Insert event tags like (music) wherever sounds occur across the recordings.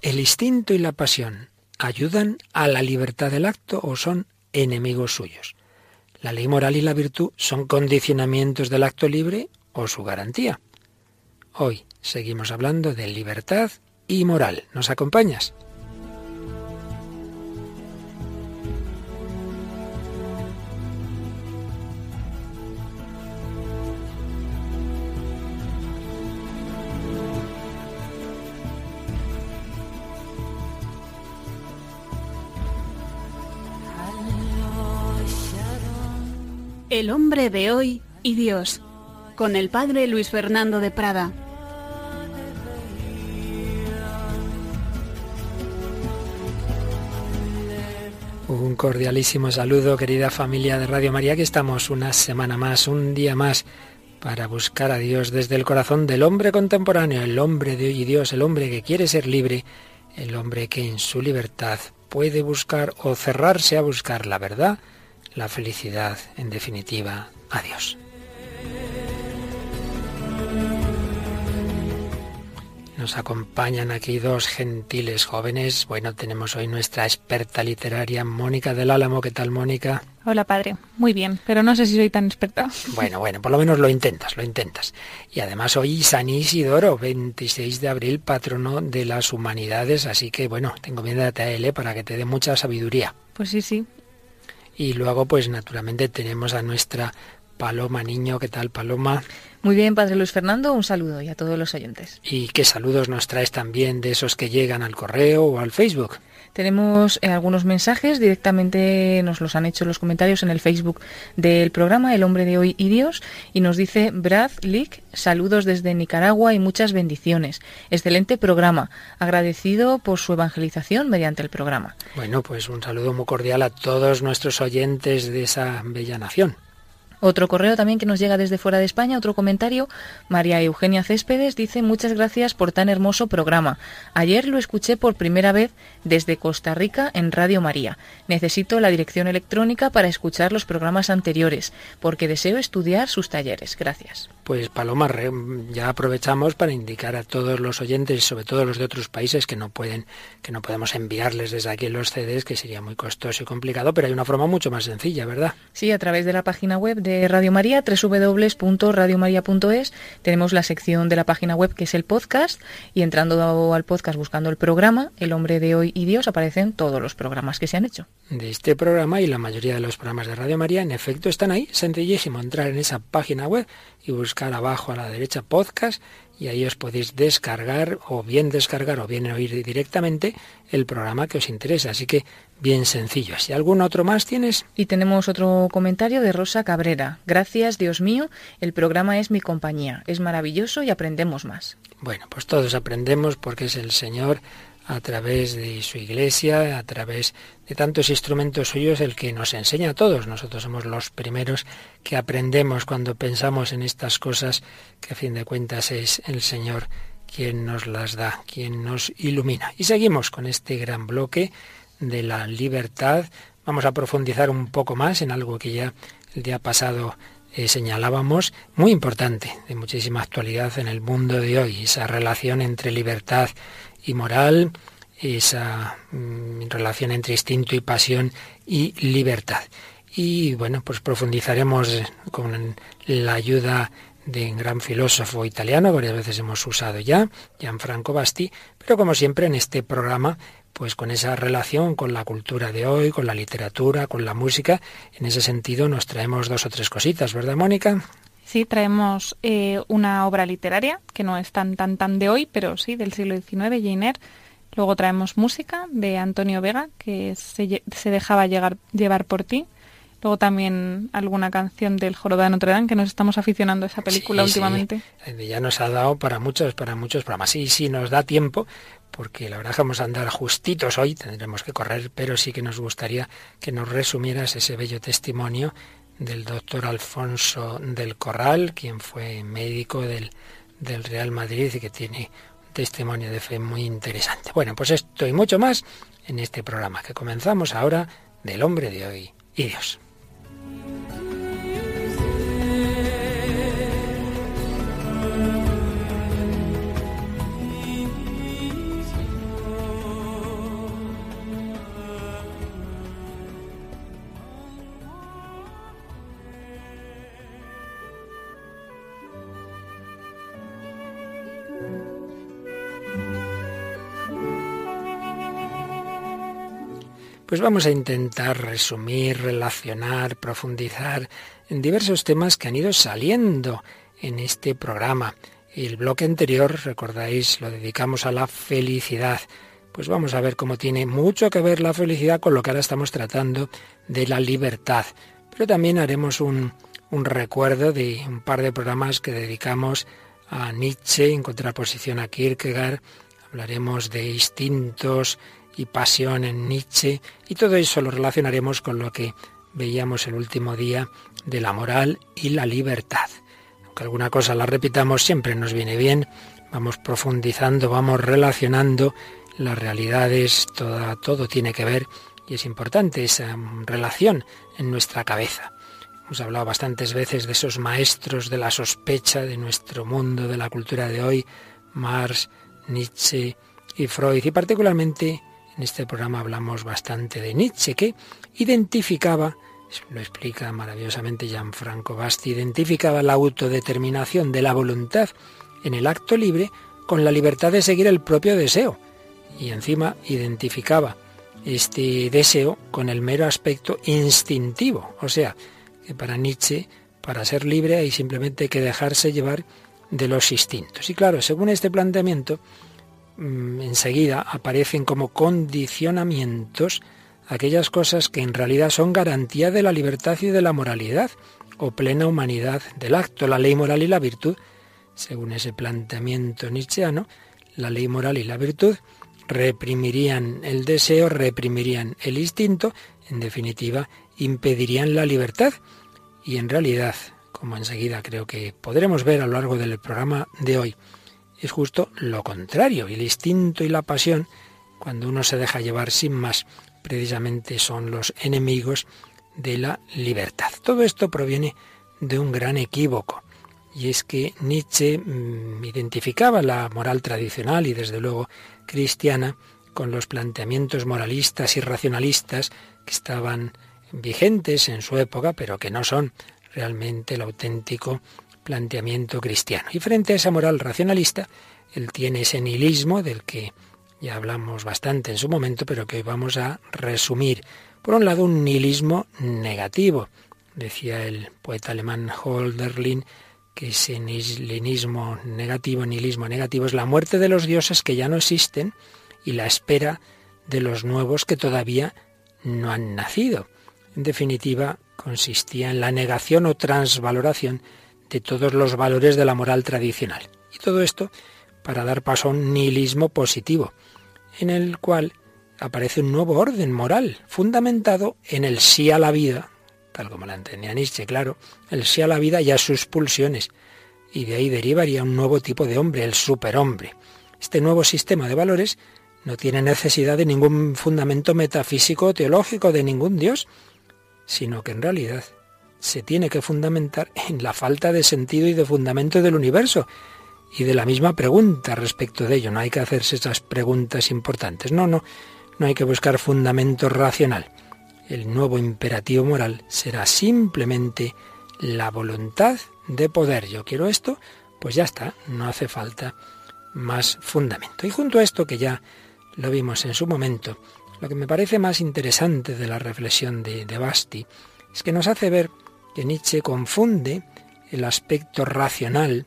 ¿El instinto y la pasión ayudan a la libertad del acto o son enemigos suyos? ¿La ley moral y la virtud son condicionamientos del acto libre o su garantía? Hoy seguimos hablando de libertad y moral. ¿Nos acompañas? El hombre de hoy y Dios, con el padre Luis Fernando de Prada. Un cordialísimo saludo, querida familia de Radio María, que estamos una semana más, un día más, para buscar a Dios desde el corazón del hombre contemporáneo, el hombre de hoy y Dios, el hombre que quiere ser libre, el hombre que en su libertad puede buscar o cerrarse a buscar la verdad, la felicidad, en definitiva, a Dios. Nos acompañan aquí dos gentiles jóvenes. Bueno, tenemos hoy nuestra experta literaria, Mónica del Álamo. ¿Qué tal, Mónica? Hola, padre. Muy bien, pero no sé si soy tan experta. Bueno, bueno, por lo menos lo intentas, lo intentas. Y además hoy San Isidoro, 26 de abril, patrono de las humanidades. Así que, bueno, tengo miedo a él ¿eh? para que te dé mucha sabiduría. Pues sí, sí, y luego, pues naturalmente tenemos a nuestra Paloma Niño. ¿Qué tal, Paloma? Muy bien, Padre Luis Fernando, un saludo y a todos los oyentes. ¿Y qué saludos nos traes también de esos que llegan al correo o al Facebook? Tenemos eh, algunos mensajes, directamente nos los han hecho los comentarios en el Facebook del programa El Hombre de Hoy y Dios, y nos dice Brad Lick, saludos desde Nicaragua y muchas bendiciones. Excelente programa, agradecido por su evangelización mediante el programa. Bueno, pues un saludo muy cordial a todos nuestros oyentes de esa bella nación. Otro correo también que nos llega desde fuera de España, otro comentario. María Eugenia Céspedes dice muchas gracias por tan hermoso programa. Ayer lo escuché por primera vez desde Costa Rica en Radio María. Necesito la dirección electrónica para escuchar los programas anteriores, porque deseo estudiar sus talleres. Gracias. Pues Paloma, ya aprovechamos para indicar a todos los oyentes, sobre todo los de otros países que no pueden, que no podemos enviarles desde aquí los CDs, que sería muy costoso y complicado, pero hay una forma mucho más sencilla, ¿verdad? Sí, a través de la página web de Radio María, www.radiomaria.es, tenemos la sección de la página web que es el podcast, y entrando al podcast buscando el programa, El hombre de hoy y Dios, aparecen todos los programas que se han hecho. De este programa y la mayoría de los programas de Radio María, en efecto, están ahí. Sencillísimo entrar en esa página web y buscar abajo a la derecha podcast y ahí os podéis descargar o bien descargar o bien oír directamente el programa que os interesa. Así que bien sencillo. ¿Si algún otro más tienes? Y tenemos otro comentario de Rosa Cabrera. Gracias, Dios mío, el programa es mi compañía. Es maravilloso y aprendemos más. Bueno, pues todos aprendemos porque es el Señor a través de su iglesia, a través de tantos instrumentos suyos, el que nos enseña a todos. Nosotros somos los primeros que aprendemos cuando pensamos en estas cosas, que a fin de cuentas es el Señor quien nos las da, quien nos ilumina. Y seguimos con este gran bloque de la libertad. Vamos a profundizar un poco más en algo que ya el día pasado eh, señalábamos, muy importante, de muchísima actualidad en el mundo de hoy, esa relación entre libertad y moral, esa mm, relación entre instinto y pasión y libertad. Y bueno, pues profundizaremos con la ayuda de un gran filósofo italiano, varias veces hemos usado ya, Gianfranco Basti, pero como siempre en este programa, pues con esa relación con la cultura de hoy, con la literatura, con la música, en ese sentido nos traemos dos o tres cositas, ¿verdad, Mónica? Sí, traemos eh, una obra literaria que no es tan tan tan de hoy, pero sí del siglo XIX, Jane Luego traemos música de Antonio Vega, que se, dejaba llevar por ti. Luego también alguna canción del Jorobado de Notre Dame, que nos estamos aficionando a esa película últimamente. Sí. Ya nos ha dado para muchos, para muchos programas. Sí, sí, nos da tiempo, porque la verdad que vamos a andar justitos hoy, tendremos que correr, pero sí que nos gustaría que nos resumieras ese bello testimonio del doctor Alfonso del Corral, quien fue médico del, del Real Madrid y que tiene un testimonio de fe muy interesante. Bueno, pues esto y mucho más en este programa que comenzamos ahora del hombre de hoy y Dios. Pues vamos a intentar resumir, relacionar, profundizar en diversos temas que han ido saliendo en este programa. El bloque anterior, recordáis, lo dedicamos a la felicidad. Pues vamos a ver cómo tiene mucho que ver la felicidad con lo que ahora estamos tratando de la libertad. Pero también haremos un, un recuerdo de un par de programas que dedicamos a Nietzsche en contraposición a Kierkegaard. Hablaremos de instintos y pasión en Nietzsche y todo eso lo relacionaremos con lo que veíamos el último día de la moral y la libertad. Aunque alguna cosa la repitamos, siempre nos viene bien. Vamos profundizando, vamos relacionando las realidades, toda, todo tiene que ver y es importante esa relación en nuestra cabeza. Hemos hablado bastantes veces de esos maestros de la sospecha de nuestro mundo, de la cultura de hoy, Marx, Nietzsche y Freud. Y particularmente en este programa hablamos bastante de Nietzsche, que identificaba, lo explica maravillosamente Gianfranco Basti, identificaba la autodeterminación de la voluntad en el acto libre con la libertad de seguir el propio deseo. Y encima identificaba este deseo con el mero aspecto instintivo, o sea, para Nietzsche, para ser libre hay simplemente que dejarse llevar de los instintos. Y claro, según este planteamiento, enseguida aparecen como condicionamientos aquellas cosas que en realidad son garantía de la libertad y de la moralidad, o plena humanidad del acto, la ley moral y la virtud. Según ese planteamiento nietzscheano, la ley moral y la virtud reprimirían el deseo, reprimirían el instinto, en definitiva, impedirían la libertad. Y en realidad, como enseguida creo que podremos ver a lo largo del programa de hoy, es justo lo contrario. El instinto y la pasión, cuando uno se deja llevar sin más, precisamente son los enemigos de la libertad. Todo esto proviene de un gran equívoco. Y es que Nietzsche mm, identificaba la moral tradicional y desde luego cristiana con los planteamientos moralistas y racionalistas que estaban vigentes en su época, pero que no son realmente el auténtico planteamiento cristiano. Y frente a esa moral racionalista, él tiene ese nihilismo del que ya hablamos bastante en su momento, pero que hoy vamos a resumir. Por un lado, un nihilismo negativo. Decía el poeta alemán Holderlin que ese nihilismo negativo, nihilismo negativo es la muerte de los dioses que ya no existen y la espera de los nuevos que todavía no han nacido en definitiva, consistía en la negación o transvaloración de todos los valores de la moral tradicional. Y todo esto para dar paso a un nihilismo positivo, en el cual aparece un nuevo orden moral, fundamentado en el sí a la vida, tal como la entendía Nietzsche, claro, el sí a la vida y a sus pulsiones, y de ahí derivaría un nuevo tipo de hombre, el superhombre. Este nuevo sistema de valores no tiene necesidad de ningún fundamento metafísico o teológico de ningún Dios, sino que en realidad se tiene que fundamentar en la falta de sentido y de fundamento del universo y de la misma pregunta respecto de ello. No hay que hacerse esas preguntas importantes. No, no, no hay que buscar fundamento racional. El nuevo imperativo moral será simplemente la voluntad de poder. Yo quiero esto, pues ya está, no hace falta más fundamento. Y junto a esto, que ya lo vimos en su momento, lo que me parece más interesante de la reflexión de, de Basti es que nos hace ver que Nietzsche confunde el aspecto racional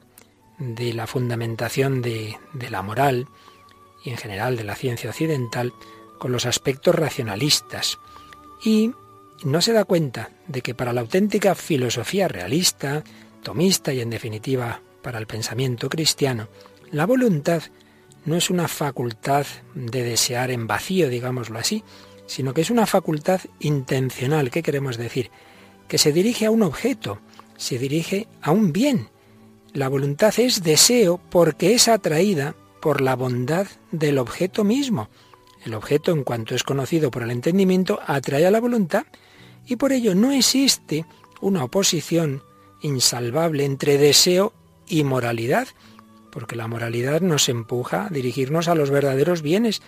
de la fundamentación de, la moral y en general de la ciencia occidental con los aspectos racionalistas y no se da cuenta de que para la auténtica filosofía realista, tomista y en definitiva para el pensamiento cristiano, la voluntad no es una facultad de desear en vacío, digámoslo así, sino que es una facultad intencional. ¿Qué queremos decir? Que se dirige a un objeto, se dirige a un bien. La voluntad es deseo porque es atraída por la bondad del objeto mismo. El objeto, en cuanto es conocido por el entendimiento, atrae a la voluntad y por ello no existe una oposición insalvable entre deseo y moralidad, porque la moralidad nos empuja a dirigirnos a los verdaderos bienes,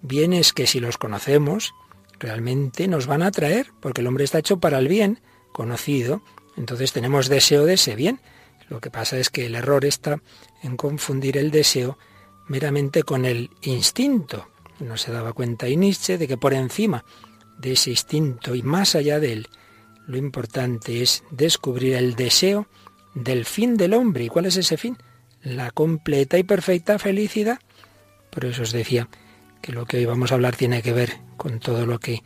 bienes que si los conocemos realmente nos van a atraer, porque el hombre está hecho para el bien, conocido, entonces tenemos deseo de ese bien. Lo que pasa es que el error está en confundir el deseo meramente con el instinto. No se daba cuenta y Nietzsche de que por encima de ese instinto y más allá de él, lo importante es descubrir el deseo del fin del hombre. ¿Y cuál es ese fin? La completa y perfecta felicidad. Por eso os decía que lo que hoy vamos a hablar tiene que ver con todo lo que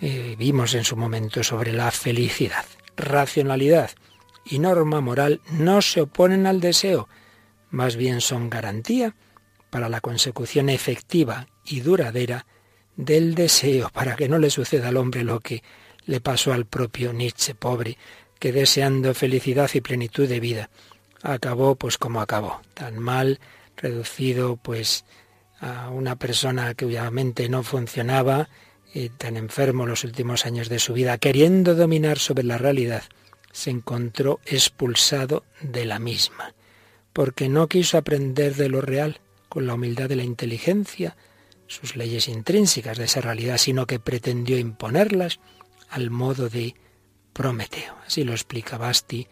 eh, vimos en su momento sobre la felicidad. Racionalidad y norma moral no se oponen al deseo, más bien son garantía para la consecución efectiva y duradera del deseo, para que no le suceda al hombre lo que le pasó al propio Nietzsche, pobre, que deseando felicidad y plenitud de vida, acabó pues como acabó, tan mal, reducido pues a una persona que obviamente no funcionaba, y tan enfermo los últimos años de su vida, queriendo dominar sobre la realidad, se encontró expulsado de la misma, porque no quiso aprender de lo real, con la humildad de la inteligencia, sus leyes intrínsecas de esa realidad, sino que pretendió imponerlas al modo de Prometeo. Así lo explica Basti.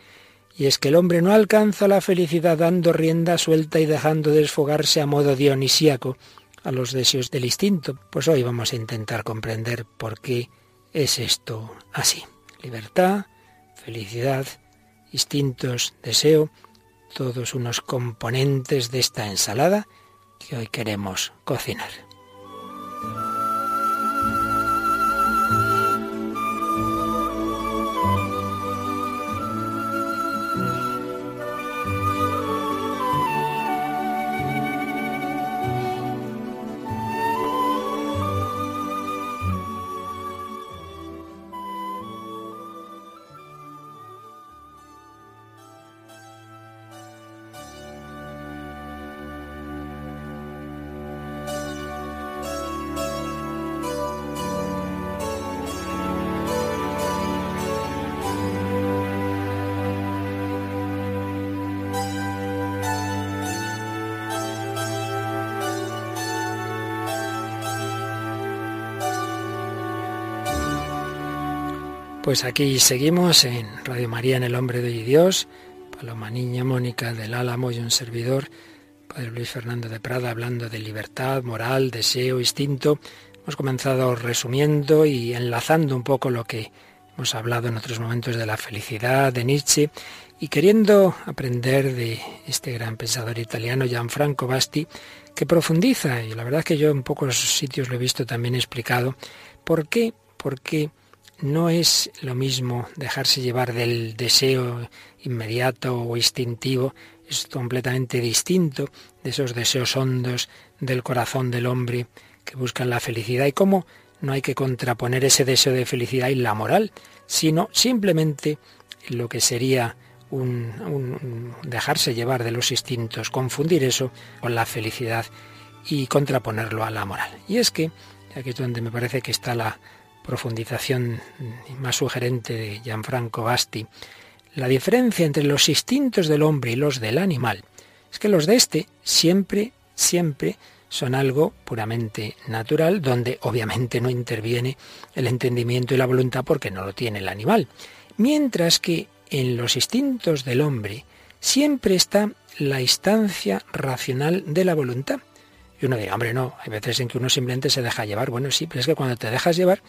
Y es que el hombre no alcanza la felicidad dando rienda suelta y dejando desfogarse a modo dionisíaco a los deseos del instinto. Pues hoy vamos a intentar comprender por qué es esto así. Libertad, felicidad, instintos, deseo, todos unos componentes de esta ensalada que hoy queremos cocinar. Pues aquí seguimos en Radio María en el Hombre de Dios, Paloma Niña, Mónica del Álamo y un servidor, Padre Luis Fernando de Prada, hablando de libertad, moral, deseo, instinto. Hemos comenzado resumiendo y enlazando un poco lo que hemos hablado en otros momentos de la felicidad, de Nietzsche, y queriendo aprender de este gran pensador italiano, Gianfranco Basti, que profundiza, y la verdad es que yo en pocos sitios lo he visto también explicado, ¿por qué? ¿Por qué? No es lo mismo dejarse llevar del deseo inmediato o instintivo, es completamente distinto de esos deseos hondos del corazón del hombre que buscan la felicidad y cómo no hay que contraponer ese deseo de felicidad y la moral, sino simplemente lo que sería un, un dejarse llevar de los instintos, confundir eso con la felicidad y contraponerlo a la moral. Y es que, aquí es donde me parece que está la, profundización más sugerente de Gianfranco Basti, la diferencia entre los instintos del hombre y los del animal es que los de este siempre, siempre son algo puramente natural, donde obviamente no interviene el entendimiento y la voluntad porque no lo tiene el animal. Mientras que en los instintos del hombre siempre está la instancia racional de la voluntad. Y uno dirá, hombre, no, hay veces en que uno simplemente se deja llevar. Bueno, sí, pero es que cuando te dejas llevar,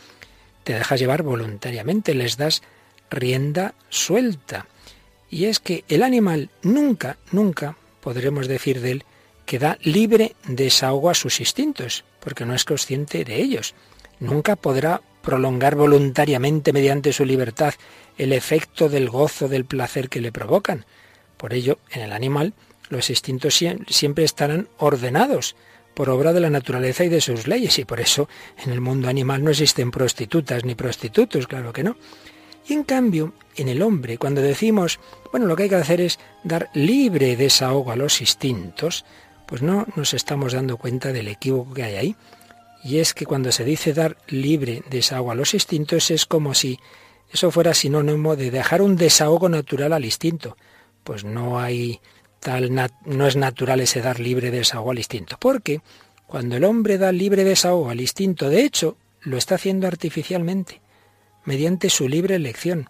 te dejas llevar voluntariamente, les das rienda suelta. Y es que el animal nunca, nunca podremos decir de él que da libre desahogo a sus instintos, porque no es consciente de ellos. Nunca podrá prolongar voluntariamente mediante su libertad el efecto del gozo, del placer que le provocan. Por ello, en el animal, los instintos siempre estarán ordenados, por obra de la naturaleza y de sus leyes, y por eso en el mundo animal no existen prostitutas ni prostitutos, claro que no. Y en cambio, en el hombre, cuando decimos, bueno, lo que hay que hacer es dar libre desahogo a los instintos, pues no nos estamos dando cuenta del equívoco que hay ahí. Y es que cuando se dice dar libre desahogo a los instintos es como si eso fuera sinónimo de dejar un desahogo natural al instinto. Pues no hay no es natural ese dar libre desahogo al instinto. Porque cuando el hombre da libre desahogo al instinto, de hecho, lo está haciendo artificialmente, mediante su libre elección,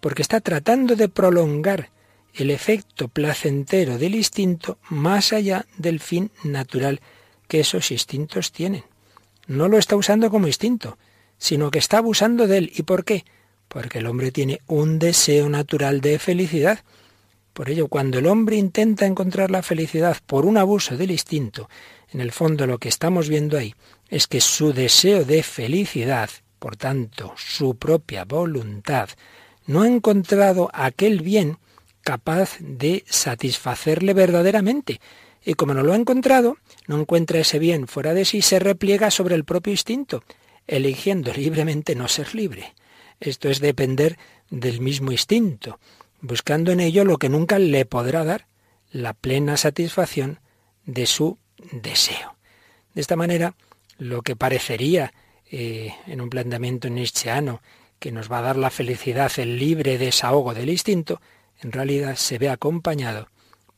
porque está tratando de prolongar el efecto placentero del instinto más allá del fin natural que esos instintos tienen. No lo está usando como instinto, sino que está abusando de él. ¿Y por qué? Porque el hombre tiene un deseo natural de felicidad. Por ello, cuando el hombre intenta encontrar la felicidad por un abuso del instinto, en el fondo lo que estamos viendo ahí es que su deseo de felicidad, por tanto, su propia voluntad, no ha encontrado aquel bien capaz de satisfacerle verdaderamente. Y como no lo ha encontrado, no encuentra ese bien fuera de sí, se repliega sobre el propio instinto, eligiendo libremente no ser libre. Esto es depender del mismo instinto, buscando en ello lo que nunca le podrá dar, la plena satisfacción de su deseo. De esta manera, lo que parecería eh, en un planteamiento nietzscheano que nos va a dar la felicidad, el libre desahogo del instinto, en realidad se ve acompañado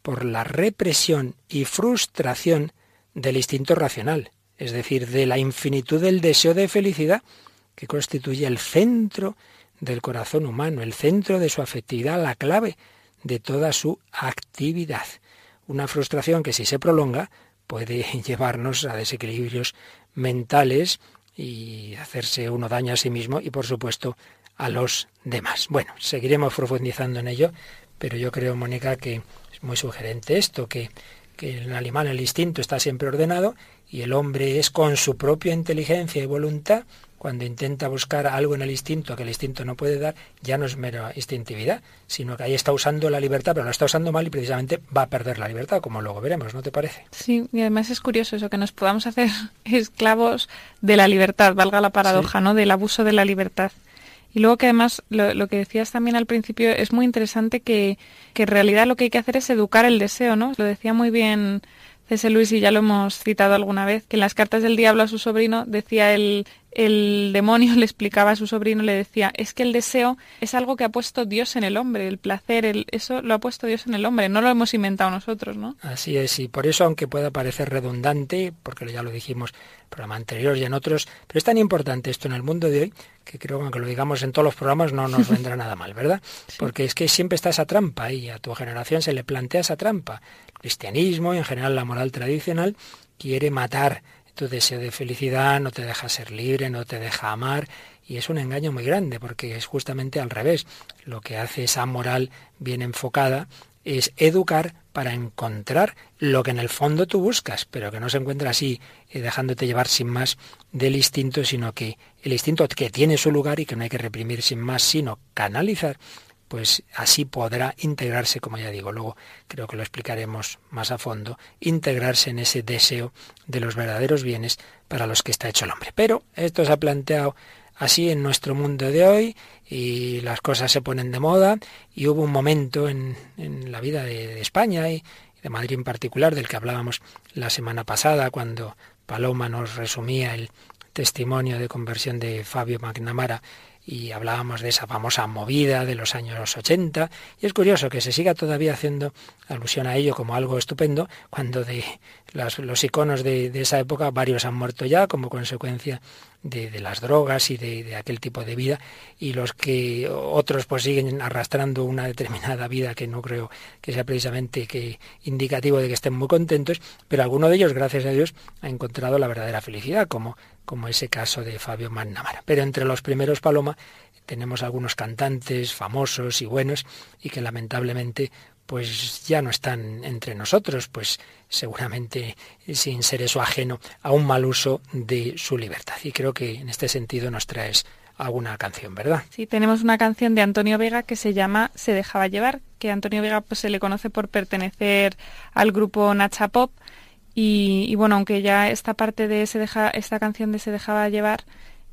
por la represión y frustración del instinto racional, es decir, de la infinitud del deseo de felicidad que constituye el centro del corazón humano, el centro de su afectividad, la clave de toda su actividad. Una frustración que si se prolonga puede (laughs) llevarnos a desequilibrios mentales y hacerse uno daño a sí mismo y por supuesto a los demás. Bueno, seguiremos profundizando en ello, pero yo creo, Mónica, que es muy sugerente esto, que, que el animal, el instinto está siempre ordenado y el hombre es con su propia inteligencia y voluntad cuando intenta buscar algo en el instinto que el instinto no puede dar, ya no es mera instintividad, sino que ahí está usando la libertad, pero la está usando mal y precisamente va a perder la libertad, como luego veremos, ¿no te parece? Sí, y además es curioso eso, que nos podamos hacer (laughs) esclavos de la libertad, valga la paradoja, ¿no? Del abuso de la libertad. Y luego que además lo, que decías también al principio es muy interesante que, que en realidad lo que hay que hacer es educar el deseo, ¿no? Lo decía muy bien C.S. Luis y ya lo hemos citado alguna vez, que en las cartas del diablo a su sobrino decía el, el demonio (laughs) le explicaba a su sobrino, le decía, es que el deseo es algo que ha puesto Dios en el hombre, el placer, el, eso lo ha puesto Dios en el hombre, no lo hemos inventado nosotros, ¿no? Así es, y por eso, aunque pueda parecer redundante, porque ya lo dijimos en el programa anterior y en otros, pero es tan importante esto en el mundo de hoy, que creo que aunque lo digamos en todos los programas no nos (laughs) vendrá nada mal, ¿verdad? Porque es que siempre está esa trampa y a tu generación se le plantea esa trampa. El cristianismo y en general la moral tradicional quiere matar tu deseo de felicidad no te deja ser libre, no te deja amar, y es un engaño muy grande, porque es justamente al revés. Lo que hace esa moral bien enfocada es educar para encontrar lo que en el fondo tú buscas, pero que no se encuentra así, eh, dejándote llevar sin más del instinto, sino que el instinto que tiene su lugar y que no hay que reprimir sin más, sino canalizar, pues así podrá integrarse, como ya digo, luego creo que lo explicaremos más a fondo, integrarse en ese deseo de los verdaderos bienes para los que está hecho el hombre. Pero esto se ha planteado así en nuestro mundo de hoy y las cosas se ponen de moda y hubo un momento en, la vida de, España y de Madrid en particular, del que hablábamos la semana pasada, cuando Paloma nos resumía el testimonio de conversión de Fabio McNamara y hablábamos de esa famosa movida de los años 80 y es curioso que se siga todavía haciendo alusión a ello como algo estupendo cuando de los iconos de, esa época varios han muerto ya como consecuencia de, las drogas y de, aquel tipo de vida y los que otros pues siguen arrastrando una determinada vida que no creo que sea precisamente que indicativo de que estén muy contentos pero alguno de ellos gracias a Dios ha encontrado la verdadera felicidad como como ese caso de Fabio Mannamara. Pero entre los primeros Paloma tenemos algunos cantantes famosos y buenos y que lamentablemente pues ya no están entre nosotros, pues seguramente sin ser eso ajeno a un mal uso de su libertad. Y creo que en este sentido nos traes alguna canción, ¿verdad? Sí, tenemos una canción de Antonio Vega que se llama Se dejaba llevar, que Antonio Vega pues se le conoce por pertenecer al grupo Nacha Pop y, bueno, aunque ya esta parte de se deja, esta canción de Se dejaba llevar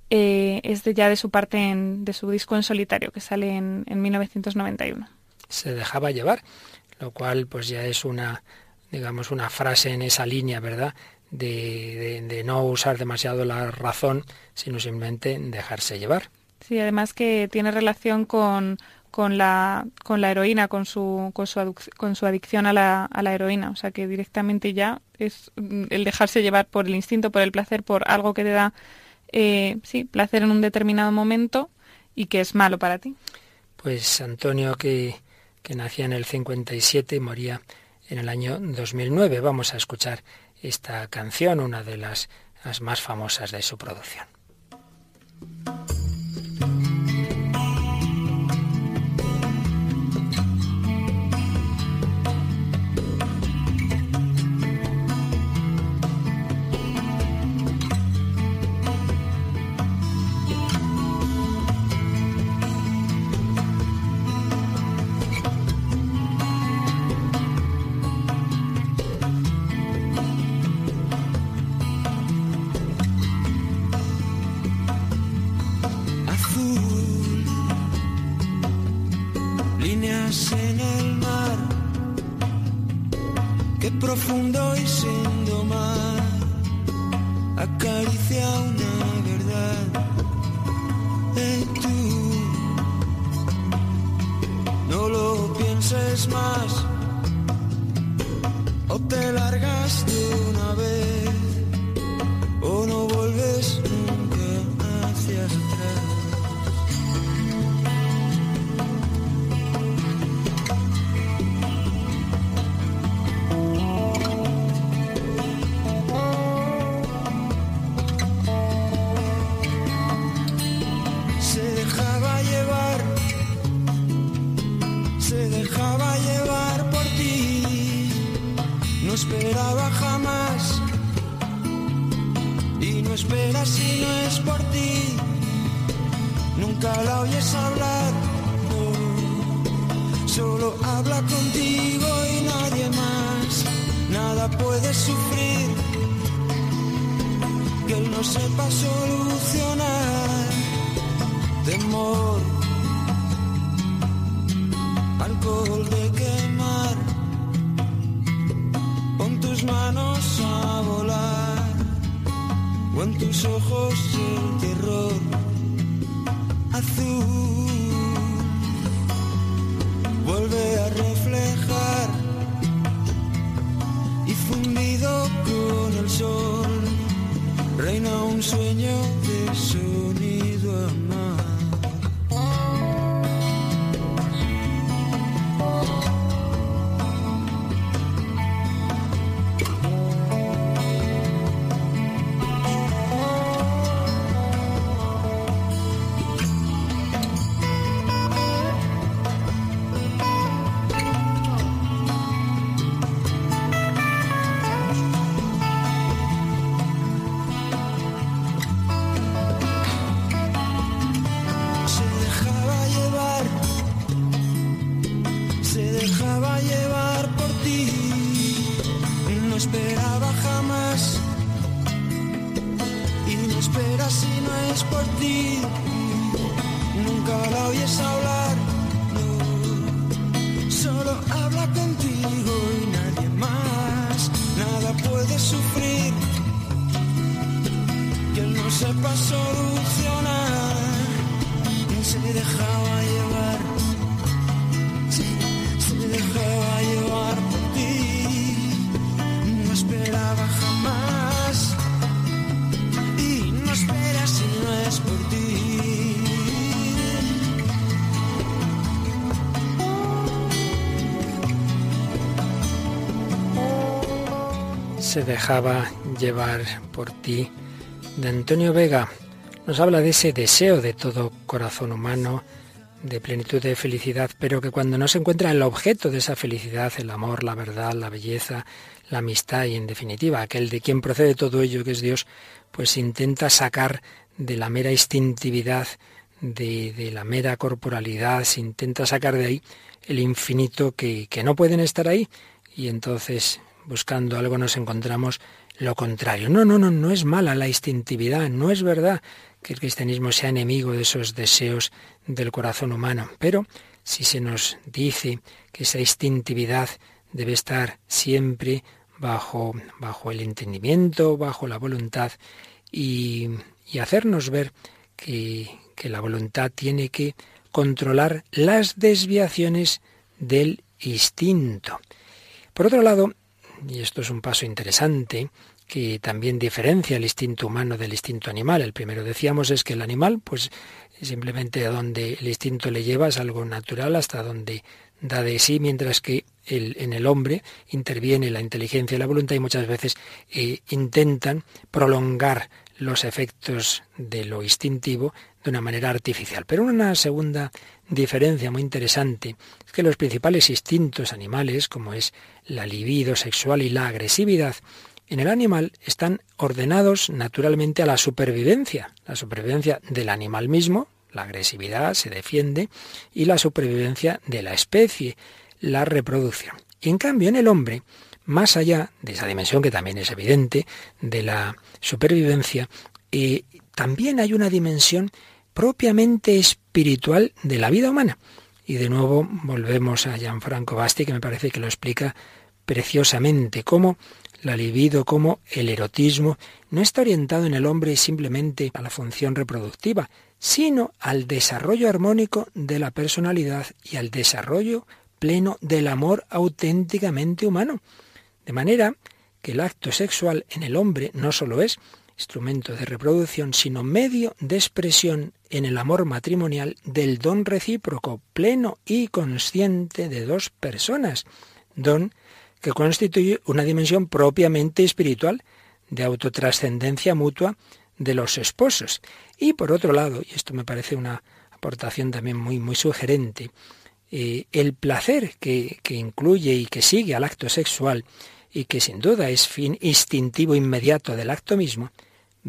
eh, es de, ya de su parte en, de su disco en solitario que sale en, en 1991. Se dejaba llevar, lo cual pues ya es una digamos una frase en esa línea, ¿verdad? De, de, no usar demasiado la razón, sino simplemente dejarse llevar. Sí, además que tiene relación con, con la, con la heroína, con su, con su, con su adicción a la, a la heroína. O sea que directamente ya es mm, el dejarse llevar por el instinto, por el placer, por algo que te da, eh, sí, placer en un determinado momento y que es malo para ti. Pues Antonio, que, que nacía en el 57 y moría en el año 2009. Vamos a escuchar esta canción, una de las, las más famosas de su producción. Dejaba llevar por ti de Antonio Vega. Nos habla de ese deseo de todo corazón humano, de plenitud de felicidad, pero que cuando no se encuentra el objeto de esa felicidad, el amor, la verdad, la belleza, la amistad y en definitiva aquel de quien procede todo ello que es Dios, pues intenta sacar de la mera instintividad, de, de la mera corporalidad, se intenta sacar de ahí el infinito que, que no pueden estar ahí y entonces buscando algo nos encontramos lo contrario. No, no, no, no es mala la instintividad, no es verdad que el cristianismo sea enemigo de esos deseos del corazón humano, pero si se nos dice que esa instintividad debe estar siempre bajo, bajo el entendimiento, bajo la voluntad y, y hacernos ver que, que la voluntad tiene que controlar las desviaciones del instinto. Por otro lado, y esto es un paso interesante, que también diferencia el instinto humano del instinto animal. El primero decíamos es que el animal, pues simplemente a donde el instinto le lleva es algo natural, hasta donde da de sí, mientras que el, en el hombre interviene la inteligencia y la voluntad y muchas veces eh, intentan prolongar los efectos de lo instintivo de una manera artificial. Pero una segunda diferencia muy interesante es que los principales instintos animales, como es la libido sexual y la agresividad, en el animal están ordenados naturalmente a la supervivencia, la supervivencia del animal mismo, la agresividad se defiende, y la supervivencia de la especie, la reproducción. Y en cambio en el hombre, más allá de esa dimensión que también es evidente de la supervivencia, eh, también hay una dimensión propiamente espiritual de la vida humana. Y de nuevo volvemos a Gianfranco Basti, que me parece que lo explica preciosamente, cómo la libido, cómo el erotismo no está orientado en el hombre simplemente a la función reproductiva, sino al desarrollo armónico de la personalidad y al desarrollo pleno del amor auténticamente humano. De manera que el acto sexual en el hombre no solo es instrumento de reproducción, sino medio de expresión en el amor matrimonial del don recíproco, pleno y consciente de dos personas, don que constituye una dimensión propiamente espiritual, de autotrascendencia mutua de los esposos. Y por otro lado, y esto me parece una aportación también muy, muy sugerente, eh, el placer que, que incluye y que sigue al acto sexual y que sin duda es fin instintivo inmediato del acto mismo,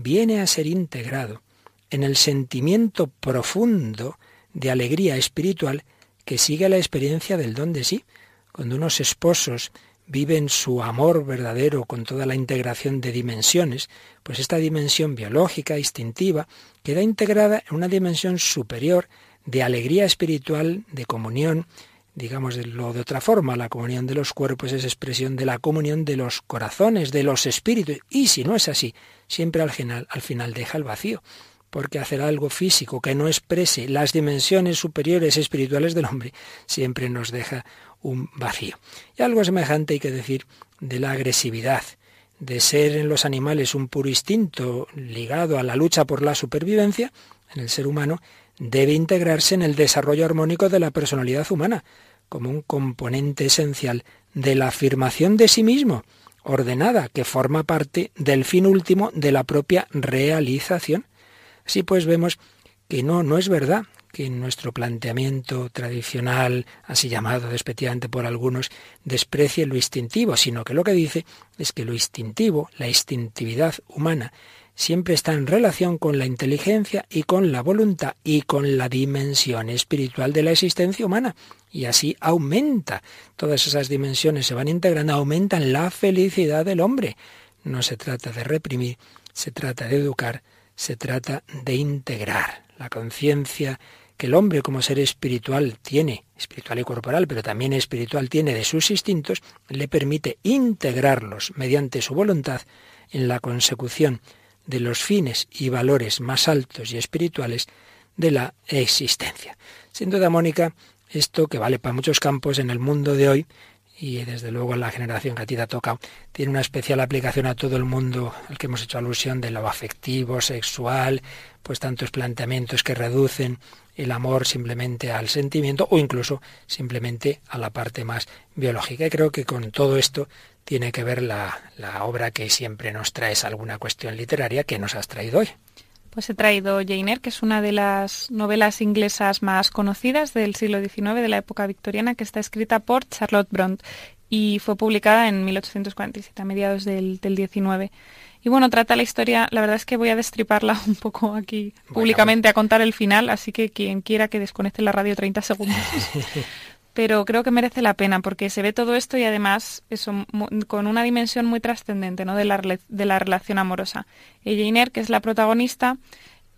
viene a ser integrado en el sentimiento profundo de alegría espiritual que sigue la experiencia del don de sí. Cuando unos esposos viven su amor verdadero con toda la integración de dimensiones, pues esta dimensión biológica, instintiva, queda integrada en una dimensión superior de alegría espiritual, de comunión, digamos de lo de otra forma, la comunión de los cuerpos es expresión de la comunión de los corazones, de los espíritus, y si no es así, siempre al final, al final deja el vacío, porque hacer algo físico que no exprese las dimensiones superiores espirituales del hombre siempre nos deja un vacío. Y algo semejante hay que decir de la agresividad, de ser en los animales un puro instinto ligado a la lucha por la supervivencia, en el ser humano debe integrarse en el desarrollo armónico de la personalidad humana, como un componente esencial de la afirmación de sí mismo, ordenada, que forma parte del fin último de la propia realización. Así pues vemos que no, no es verdad que en nuestro planteamiento tradicional, así llamado despectivamente por algunos, desprecie lo instintivo, sino que lo que dice es que lo instintivo, la instintividad humana, siempre está en relación con la inteligencia y con la voluntad y con la dimensión espiritual de la existencia humana. Y así aumenta. Todas esas dimensiones se van integrando, aumentan la felicidad del hombre. No se trata de reprimir, se trata de educar, se trata de integrar. La conciencia que el hombre como ser espiritual tiene, espiritual y corporal, pero también espiritual tiene de sus instintos, le permite integrarlos mediante su voluntad en la consecución de los fines y valores más altos y espirituales de la existencia. Sin duda, Mónica, esto que vale para muchos campos en el mundo de hoy, y desde luego la generación que a ti te ha tocado, tiene una especial aplicación a todo el mundo al que hemos hecho alusión de lo afectivo, sexual, pues tantos planteamientos que reducen el amor simplemente al sentimiento o incluso simplemente a la parte más biológica. Y creo que con todo esto tiene que ver la, la obra que siempre nos traes alguna cuestión literaria que nos has traído hoy. Pues he traído Jane Eyre, que es una de las novelas inglesas más conocidas del siglo XIX, de la época victoriana, que está escrita por Charlotte Brontë y fue publicada en 1847, a mediados del, del 19. Y bueno, trata la historia, la verdad es que voy a destriparla (laughs) un poco aquí públicamente a contar el final, así que quien quiera que desconecte la radio 30 segundos. (laughs) Pero creo que merece la pena porque se ve todo esto y además eso, con una dimensión muy trascendente ¿no? de, la, de la relación amorosa. Jane Eyre, que es la protagonista,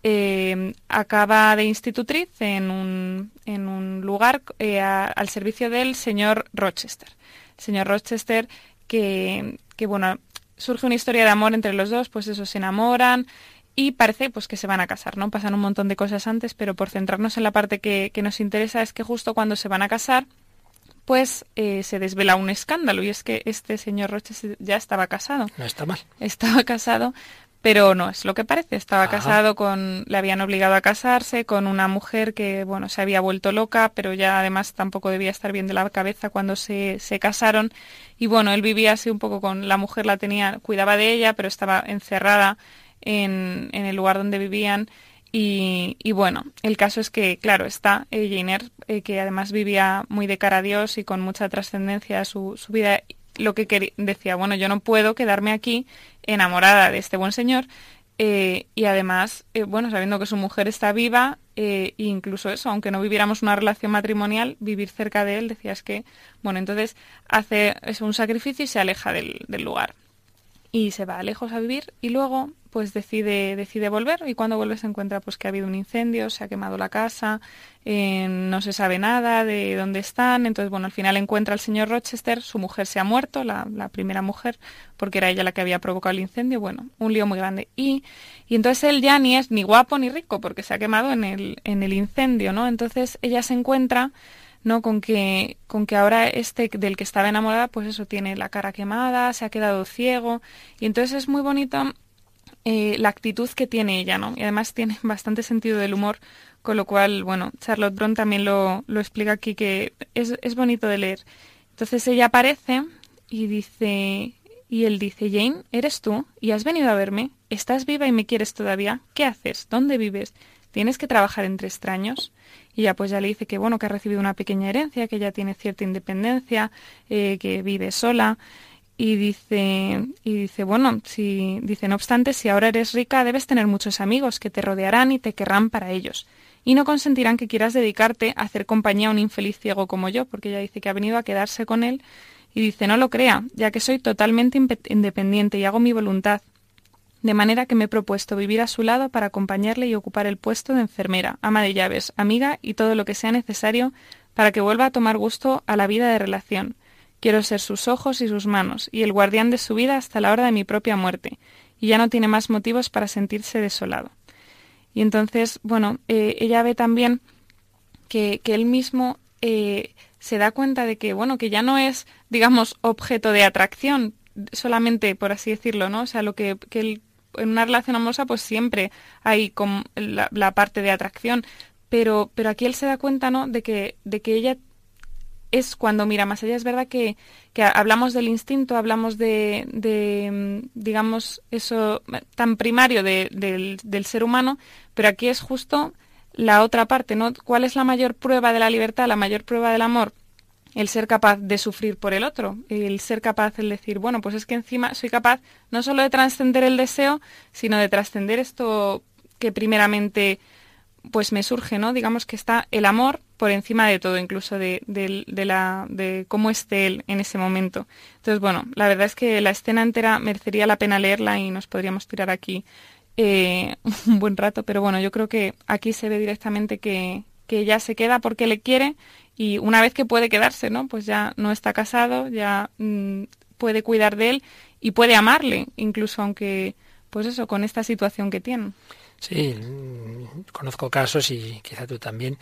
eh, acaba de institutriz en un, en un lugar eh, al servicio del señor Rochester. señor Rochester que, que, bueno, surge una historia de amor entre los dos, pues eso, se enamoran y parece pues que se van a casar, ¿no? Pasan un montón de cosas antes, pero por centrarnos en la parte que, nos interesa es que justo cuando se van a casar, pues eh, se desvela un escándalo y es que este señor Roches ya estaba casado. No está mal. Estaba casado, pero no es lo que parece. Estaba casado con, le habían obligado a casarse con una mujer que, bueno, se había vuelto loca, pero ya además tampoco debía estar bien de la cabeza cuando se, se casaron. Y bueno, él vivía así un poco con la mujer, la tenía, cuidaba de ella, pero estaba encerrada en, el lugar donde vivían. Y, bueno, el caso es que, claro, está eh, eh, que además vivía muy de cara a Dios y con mucha trascendencia su, su vida, lo que decía, bueno, yo no puedo quedarme aquí enamorada de este buen señor eh, y además, eh, bueno, sabiendo que su mujer está viva, e incluso eso, aunque no viviéramos una relación matrimonial, vivir cerca de él, decías que, bueno, entonces hace es un sacrificio y se aleja del lugar y se va lejos a vivir y luego pues decide, decide volver y cuando vuelve se encuentra pues que ha habido un incendio, se ha quemado la casa, eh, no se sabe nada de dónde están, entonces bueno, al final encuentra al señor Rochester, su mujer se ha muerto, la, primera mujer, porque era ella la que había provocado el incendio, bueno, un lío muy grande. Y, y entonces él ya ni es ni guapo ni rico porque se ha quemado en el, en el incendio, ¿no? Entonces ella se encuentra ¿no? Con que, con que ahora este del que estaba enamorada, pues eso, tiene la cara quemada, se ha quedado ciego. Y entonces es muy bonito eh, la actitud que tiene ella, ¿no? Y además tiene (laughs) bastante sentido del humor, con lo cual, bueno, Charlotte Brown también lo, lo explica aquí, que es, es bonito de leer. Entonces ella aparece y dice, y él dice, Jane, ¿eres tú? ¿Y has venido a verme? ¿Estás viva y me quieres todavía? ¿Qué haces? ¿Dónde vives? ¿Tienes que trabajar entre extraños? Y ya pues ya le dice que bueno, que ha recibido una pequeña herencia, que ya tiene cierta independencia, eh, que vive sola. Y dice, y dice, bueno, si, dice, no obstante, si ahora eres rica, debes tener muchos amigos que te rodearán y te querrán para ellos. Y no consentirán que quieras dedicarte a hacer compañía a un infeliz ciego como yo, porque ella dice que ha venido a quedarse con él y dice, no lo crea, ya que soy totalmente independiente y hago mi voluntad de manera que me he propuesto vivir a su lado para acompañarle y ocupar el puesto de enfermera, ama de llaves, amiga y todo lo que sea necesario para que vuelva a tomar gusto a la vida de relación. Quiero ser sus ojos y sus manos, y el guardián de su vida hasta la hora de mi propia muerte, y ya no tiene más motivos para sentirse desolado. Y entonces, bueno, eh, ella ve también que, que él mismo eh, se da cuenta de que, bueno, que ya no es, digamos, objeto de atracción, solamente, por así decirlo, ¿no? O sea, lo que, que él en una relación amorosa pues siempre hay con la, parte de atracción, pero, pero aquí él se da cuenta, ¿no? De que, de que ella es cuando mira más allá. Es verdad que, que hablamos del instinto, hablamos de, de, digamos, eso tan primario del, del ser humano, pero aquí es justo la otra parte, ¿no? ¿Cuál es la mayor prueba de la libertad, la mayor prueba del amor? El ser capaz de sufrir por el otro, el ser capaz de decir, bueno, pues es que encima soy capaz no solo de trascender el deseo, sino de trascender esto que primeramente pues me surge, ¿no? Digamos que está el amor por encima de todo, incluso de, la, de cómo esté él en ese momento. Entonces, bueno, la verdad es que la escena entera merecería la pena leerla y nos podríamos tirar aquí eh, (laughs) un buen rato, pero bueno, yo creo que aquí se ve directamente que, que ella se queda porque le quiere y una vez que puede quedarse, ¿no? Pues ya no está casado, ya mm, puede cuidar de él y puede amarle, incluso aunque, pues eso, con esta situación que tiene. Sí, mm, conozco casos y quizá tú también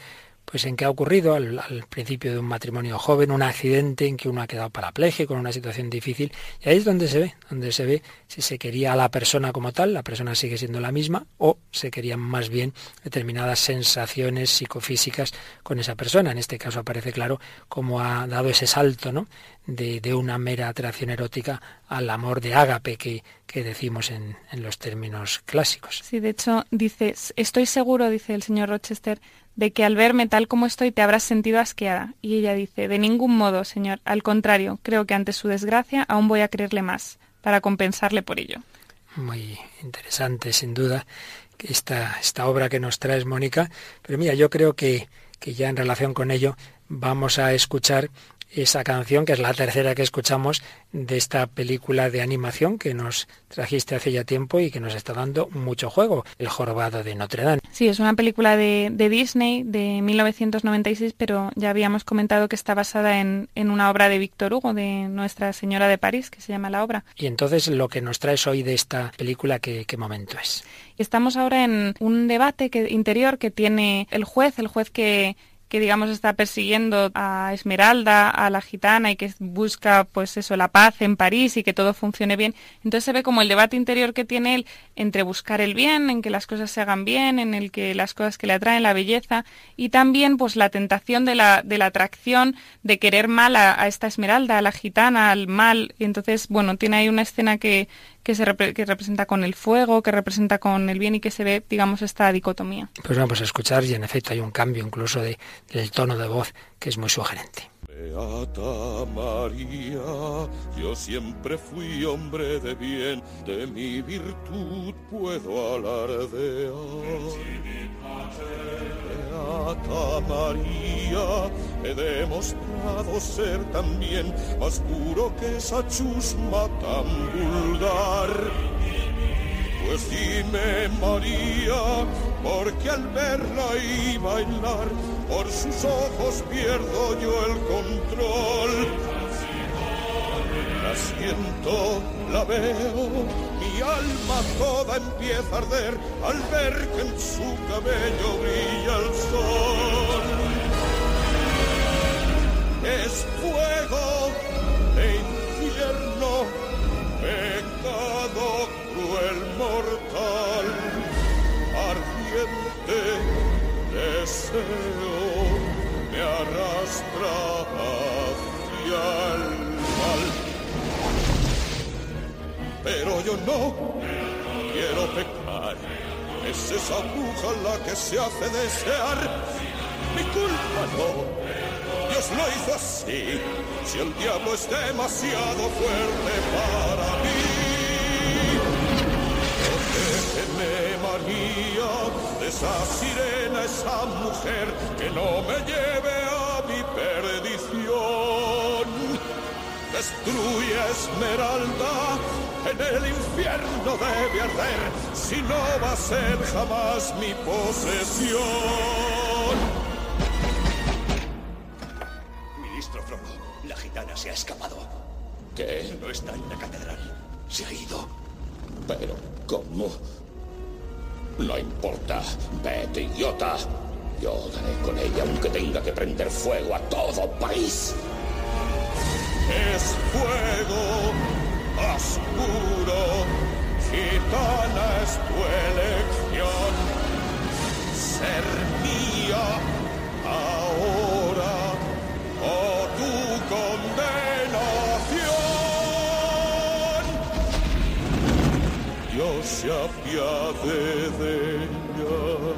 pues en qué ha ocurrido al, principio de un matrimonio joven, un accidente en que uno ha quedado parapléjico, con una situación difícil, y ahí es donde se ve, donde se ve si se quería a la persona como tal, la persona sigue siendo la misma, o se querían más bien determinadas sensaciones psicofísicas con esa persona. En este caso aparece claro cómo ha dado ese salto, ¿no? De, una mera atracción erótica al amor de ágape que, que decimos en, en los términos clásicos. Sí, de hecho, dice, estoy seguro, dice el señor Rochester, de que al verme tal como estoy te habrás sentido asqueada. Y ella dice, de ningún modo, señor, al contrario, creo que ante su desgracia aún voy a creerle más, para compensarle por ello. Muy interesante, sin duda, esta, esta obra que nos traes, Mónica. Pero mira, yo creo que, que ya en relación con ello vamos a escuchar esa canción, que es la tercera que escuchamos de esta película de animación que nos trajiste hace ya tiempo y que nos está dando mucho juego, El Jorobado de Notre Dame. Sí, es una película de, de Disney de 1996, pero ya habíamos comentado que está basada en, en, una obra de Víctor Hugo, de Nuestra Señora de París, que se llama la obra. Y entonces lo que nos traes hoy de esta película, ¿qué, qué momento es? Estamos ahora en un debate que, interior que tiene el juez, el juez que que digamos está persiguiendo a Esmeralda, a la gitana y que busca pues eso, la paz en París y que todo funcione bien. Entonces se ve como el debate interior que tiene él entre buscar el bien, en que las cosas se hagan bien, en el que las cosas que le atraen, la belleza y también pues la tentación de la, de la atracción de querer mal a, esta Esmeralda, a la gitana, al mal. Y entonces, bueno, tiene ahí una escena que, que se que representa con el fuego, que representa con el bien y que se ve, digamos, esta dicotomía. Pues vamos a escuchar y en efecto hay un cambio incluso de, del tono de voz que es muy sugerente. Beata María, yo siempre fui hombre de bien, de mi virtud puedo alardear. Beata María, he demostrado ser también más puro que esa chusma tan vulgar. Pues dime María, porque al verla y bailar, por sus ojos pierdo yo el control. La siento, la veo, mi alma toda empieza a arder al ver que en su cabello brilla el sol. Es fuego e infierno, cruel mortal, ardiente deseo me arrastra hacia el mal. Pero yo no quiero pecar, es esa bruja la que se hace desear. Mi culpa no. Dios lo hizo así, si el diablo es demasiado fuerte para esa sirena, esa mujer, que no me lleve a mi perdición. Destruye Esmeralda, en el infierno debe arder, si no va a ser jamás mi posesión. Ministro Frodo, la gitana se ha escapado. ¿Qué? No está en la catedral. Se ha ido. Pero, ¿cómo? No importa. Vete, idiota. Yo daré con ella aunque tenga que prender fuego a todo país. Es fuego oscuro. Gitana es tu elección. Ser mía ahora Dios se apiade de ella.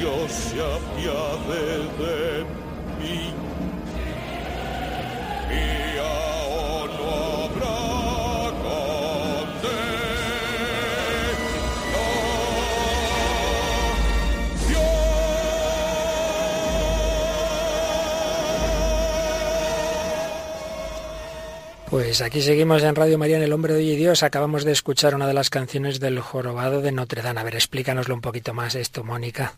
Dios se apiade de mí. Pues aquí seguimos en Radio María en El Hombre de Hoy y Dios. Acabamos de escuchar una de las canciones del Jorobado de Notre Dame. A ver, explícanoslo un poquito más esto, Mónica.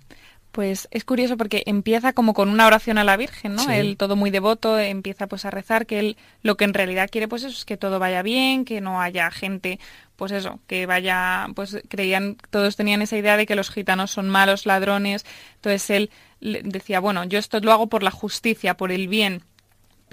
Pues es curioso porque empieza como con una oración a la Virgen, ¿no? Sí. Él todo muy devoto, empieza pues a rezar que él lo que en realidad quiere pues eso es que todo vaya bien, que no haya gente pues eso, que vaya pues creían todos tenían esa idea de que los gitanos son malos ladrones. Entonces él decía, bueno, yo esto lo hago por la justicia, por el bien.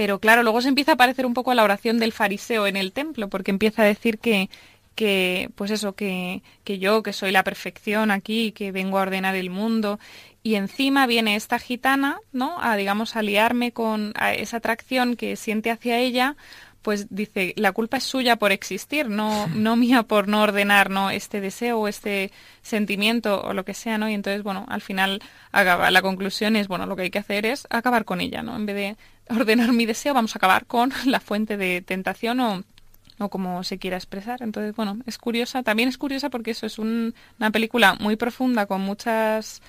Pero claro, luego se empieza a parecer un poco a la oración del fariseo en el templo, porque empieza a decir que, que pues eso, que, que yo, que soy la perfección aquí, que vengo a ordenar el mundo. Y encima viene esta gitana, ¿no? A, digamos, a liarme con a esa atracción que siente hacia ella, pues dice, la culpa es suya por existir, no, (laughs) no mía por no ordenar, ¿no? Este deseo o este sentimiento o lo que sea, ¿no? Y entonces, bueno, al final acaba, la conclusión es, bueno, lo que hay que hacer es acabar con ella, ¿no? En vez de ordenar mi deseo, vamos a acabar con (laughs) la fuente de tentación o, o como se quiera expresar. Entonces, bueno, es curiosa, también es curiosa porque eso es un- una película muy profunda con muchas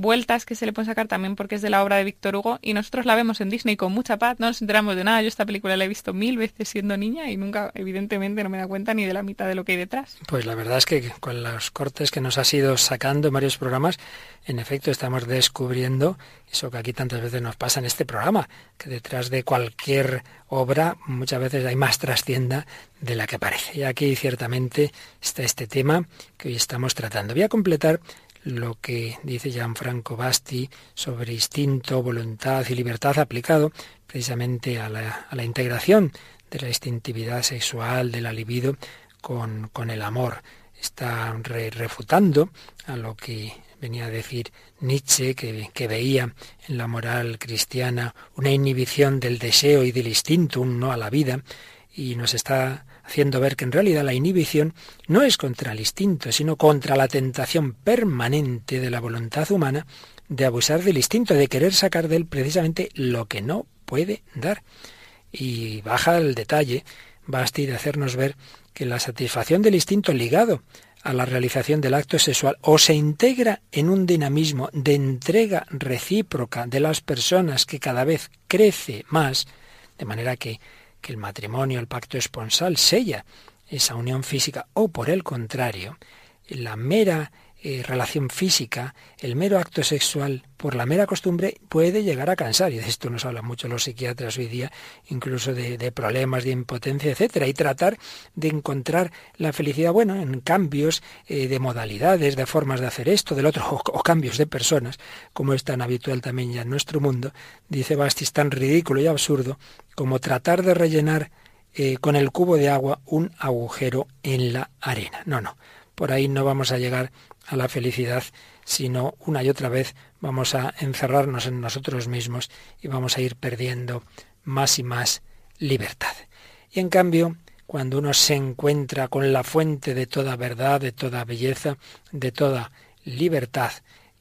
vueltas que se le pueden sacar también porque es de la obra de Víctor Hugo y nosotros la vemos en Disney con mucha paz, no nos enteramos de nada. Yo esta película la he visto mil veces siendo niña y nunca, evidentemente, no me da cuenta ni de la mitad de lo que hay detrás. Pues la verdad es que con los cortes que nos has ido sacando en varios programas, en efecto estamos descubriendo eso que aquí tantas veces nos pasa en este programa, que detrás de cualquier obra muchas veces hay más trascienda de la que parece. Y aquí ciertamente está este tema que hoy estamos tratando. Voy a completar lo que dice Gianfranco Basti sobre instinto, voluntad y libertad aplicado precisamente a la, a la integración de la instintividad sexual, de la libido, con, con el amor. Está re- refutando a lo que venía a decir Nietzsche, que, que veía en la moral cristiana una inhibición del deseo y del instinto, un no a la vida, y nos está haciendo ver que en realidad la inhibición no es contra el instinto, sino contra la tentación permanente de la voluntad humana de abusar del instinto, de querer sacar de él precisamente lo que no puede dar. Y baja el detalle, basta de hacernos ver que la satisfacción del instinto ligado a la realización del acto sexual o se integra en un dinamismo de entrega recíproca de las personas que cada vez crece más, de manera que, que el matrimonio, el pacto esponsal sella esa unión física, o por el contrario, la mera eh, relación física, el mero acto sexual, por la mera costumbre, puede llegar a cansar. Y de esto nos hablan mucho los psiquiatras hoy día, incluso de, problemas de impotencia, etcétera. Y tratar de encontrar la felicidad, bueno, en cambios eh, de modalidades, de formas de hacer esto, del otro, o, cambios de personas, como es tan habitual también ya en nuestro mundo, dice Bastis, tan ridículo y absurdo como tratar de rellenar eh, con el cubo de agua un agujero en la arena. No, no. Por ahí no vamos a llegar a la felicidad, sino una y otra vez vamos a encerrarnos en nosotros mismos y vamos a ir perdiendo más y más libertad. Y en cambio, cuando uno se encuentra con la fuente de toda verdad, de toda belleza, de toda libertad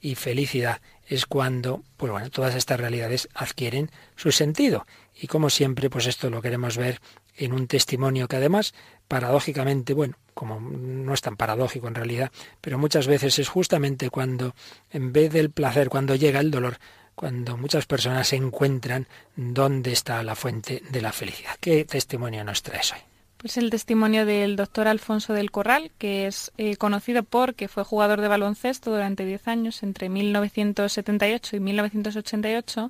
y felicidad, es cuando, pues bueno, todas estas realidades adquieren su sentido. Y como siempre, pues esto lo queremos ver en un testimonio que además, paradójicamente, bueno, como no es tan paradójico en realidad, pero muchas veces es justamente cuando, en vez del placer, cuando llega el dolor, cuando muchas personas se encuentran dónde está la fuente de la felicidad. ¿Qué testimonio nos traes hoy? Pues el testimonio del doctor Alfonso del Corral, que es eh, conocido porque fue jugador de baloncesto durante 10 años, entre 1978 y 1988,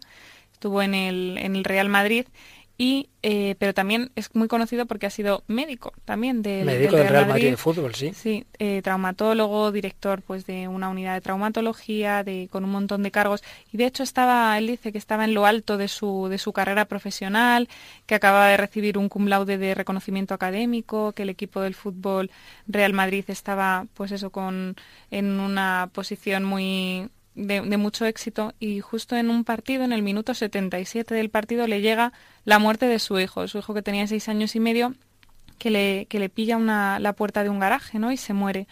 estuvo en el, en el Real Madrid y eh, pero también es muy conocido porque ha sido médico también del, médico del, Real, Madrid, de fútbol sí. Sí eh, traumatólogo director pues de una unidad de traumatología de con un montón de cargos. Y de hecho estaba él dice que estaba en lo alto de su de su carrera profesional que acababa de recibir un cum laude de reconocimiento académico que el equipo del fútbol Real Madrid estaba pues eso con en una posición muy de, mucho éxito y justo en un partido, en el minuto 77 del partido, le llega la muerte de su hijo, su hijo que tenía seis años y medio, que le, que le pilla una, la puerta de un garaje, ¿no? Y se muere.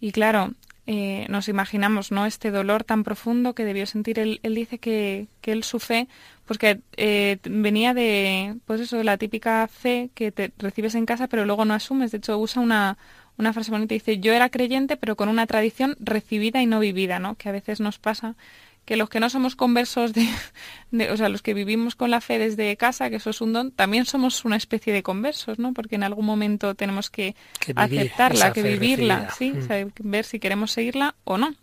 Y claro, eh, nos imaginamos, ¿no? Este dolor tan profundo que debió sentir. Él, él dice que, que él su fe, pues que eh, venía de, pues eso, la típica fe que te recibes en casa pero luego no asumes. De hecho, usa una, una frase bonita, dice, yo era creyente, pero con una tradición recibida y no vivida, ¿no? Que a veces nos pasa que los que no somos conversos (laughs) de, o sea, los que vivimos con la fe desde casa, que eso es un don, también somos una especie de conversos, ¿no? Porque en algún momento tenemos que, aceptarla, que vivirla, sí, mm. ver si queremos seguirla o no.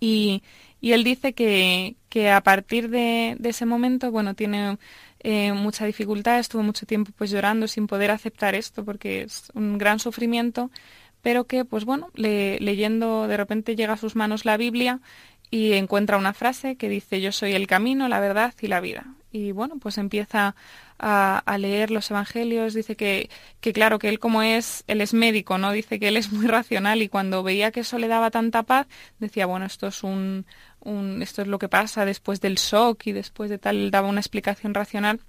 Y, y él dice que, que a partir de, de, ese momento, bueno, tiene eh, mucha dificultad, estuvo mucho tiempo pues llorando sin poder aceptar esto porque es un gran sufrimiento pero que, pues bueno, leyendo de repente llega a sus manos la Biblia y encuentra una frase que dice yo soy el camino, la verdad y la vida. Y bueno, pues empieza a, leer los evangelios, dice que, que, claro, que él como es, él es médico, ¿no? Dice que él es muy (laughs) racional y cuando veía que eso le daba tanta paz, decía, bueno, esto es un, esto es lo que pasa después del shock y después de tal, daba una explicación racional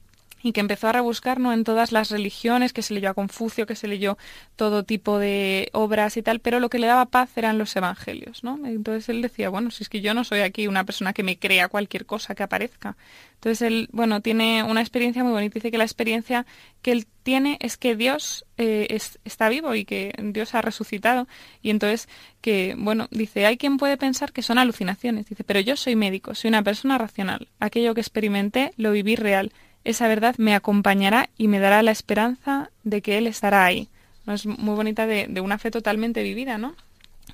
y que empezó a rebuscar ¿no? en todas las religiones, que se leyó a Confucio, que se leyó todo tipo de obras y tal, pero lo que le daba paz eran los evangelios, ¿no? Entonces él decía, bueno, si es que yo no soy aquí una persona que me crea cualquier cosa que aparezca. Entonces él, bueno, tiene una experiencia muy bonita. Dice que la experiencia que él tiene es que Dios eh, está vivo y que Dios ha resucitado. Y entonces que, bueno, dice, hay quien puede pensar que son alucinaciones. Dice, pero yo soy médico, soy una persona racional. Aquello que experimenté lo viví real esa verdad me acompañará y me dará la esperanza de que Él estará ahí. ¿No? Es muy bonita de, una fe totalmente vivida, ¿no?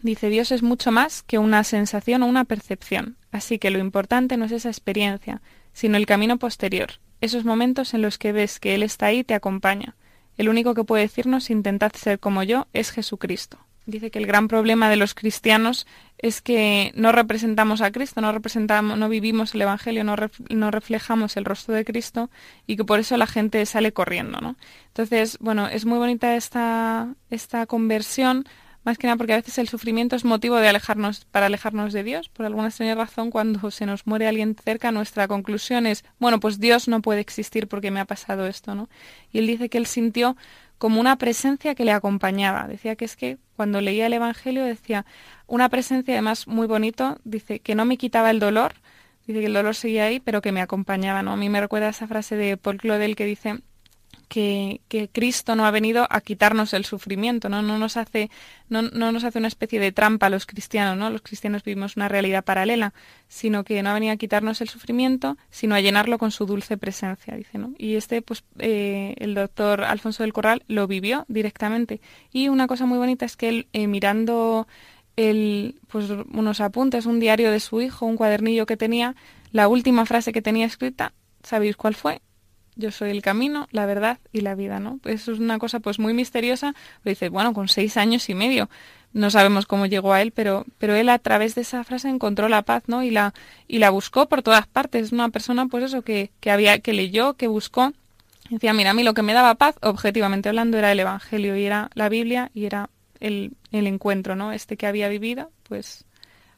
Dice, Dios es mucho más que una sensación o una percepción, así que lo importante no es esa experiencia, sino el camino posterior, esos momentos en los que ves que Él está ahí y te acompaña. El único que puede decirnos intentad ser como yo es Jesucristo. Dice que el gran problema de los cristianos es que no representamos a Cristo, no representamos, no vivimos el Evangelio, no, no, reflejamos el rostro de Cristo y que por eso la gente sale corriendo, ¿no? Entonces, bueno, es muy bonita esta, esta conversión más que nada porque a veces el sufrimiento es motivo de alejarnos, para alejarnos de Dios. Por alguna extraña razón, cuando se nos muere alguien cerca, nuestra conclusión es, bueno, pues Dios no puede existir porque me ha pasado esto, ¿no? Y él dice que él sintió como una presencia que le acompañaba. Decía que es que cuando leía el Evangelio decía una presencia además muy bonito, dice que no me quitaba el dolor, dice que el dolor seguía ahí, pero que me acompañaba, ¿no? A mí me recuerda esa frase de Paul Claudel que dice que, Cristo no ha venido a quitarnos el sufrimiento, ¿no? No nos hace, no, no, nos hace una especie de trampa a los cristianos, ¿no? Los cristianos vivimos una realidad paralela, sino que no ha venido a quitarnos el sufrimiento, sino a llenarlo con su dulce presencia, dice, ¿no? Y este, pues, eh, el doctor Alfonso del Corral lo vivió directamente. Y una cosa muy bonita es que él, eh, mirando el, pues, unos apuntes, un diario de su hijo, un cuadernillo que tenía, la última frase que tenía escrita, ¿sabéis cuál fue? Yo soy el camino, la verdad y la vida, ¿no? Eso es una cosa pues muy misteriosa, pero dice, bueno, con seis años y medio, no sabemos cómo llegó a él, pero, pero él a través de esa frase encontró la paz, ¿no? Y la, y la buscó por todas partes. Es una persona, pues eso, que, que había, que leyó, que buscó. decía, mira, a mí lo que me daba paz, objetivamente hablando, era el Evangelio y era la Biblia y era el, el encuentro, ¿no? Este que había vivido, pues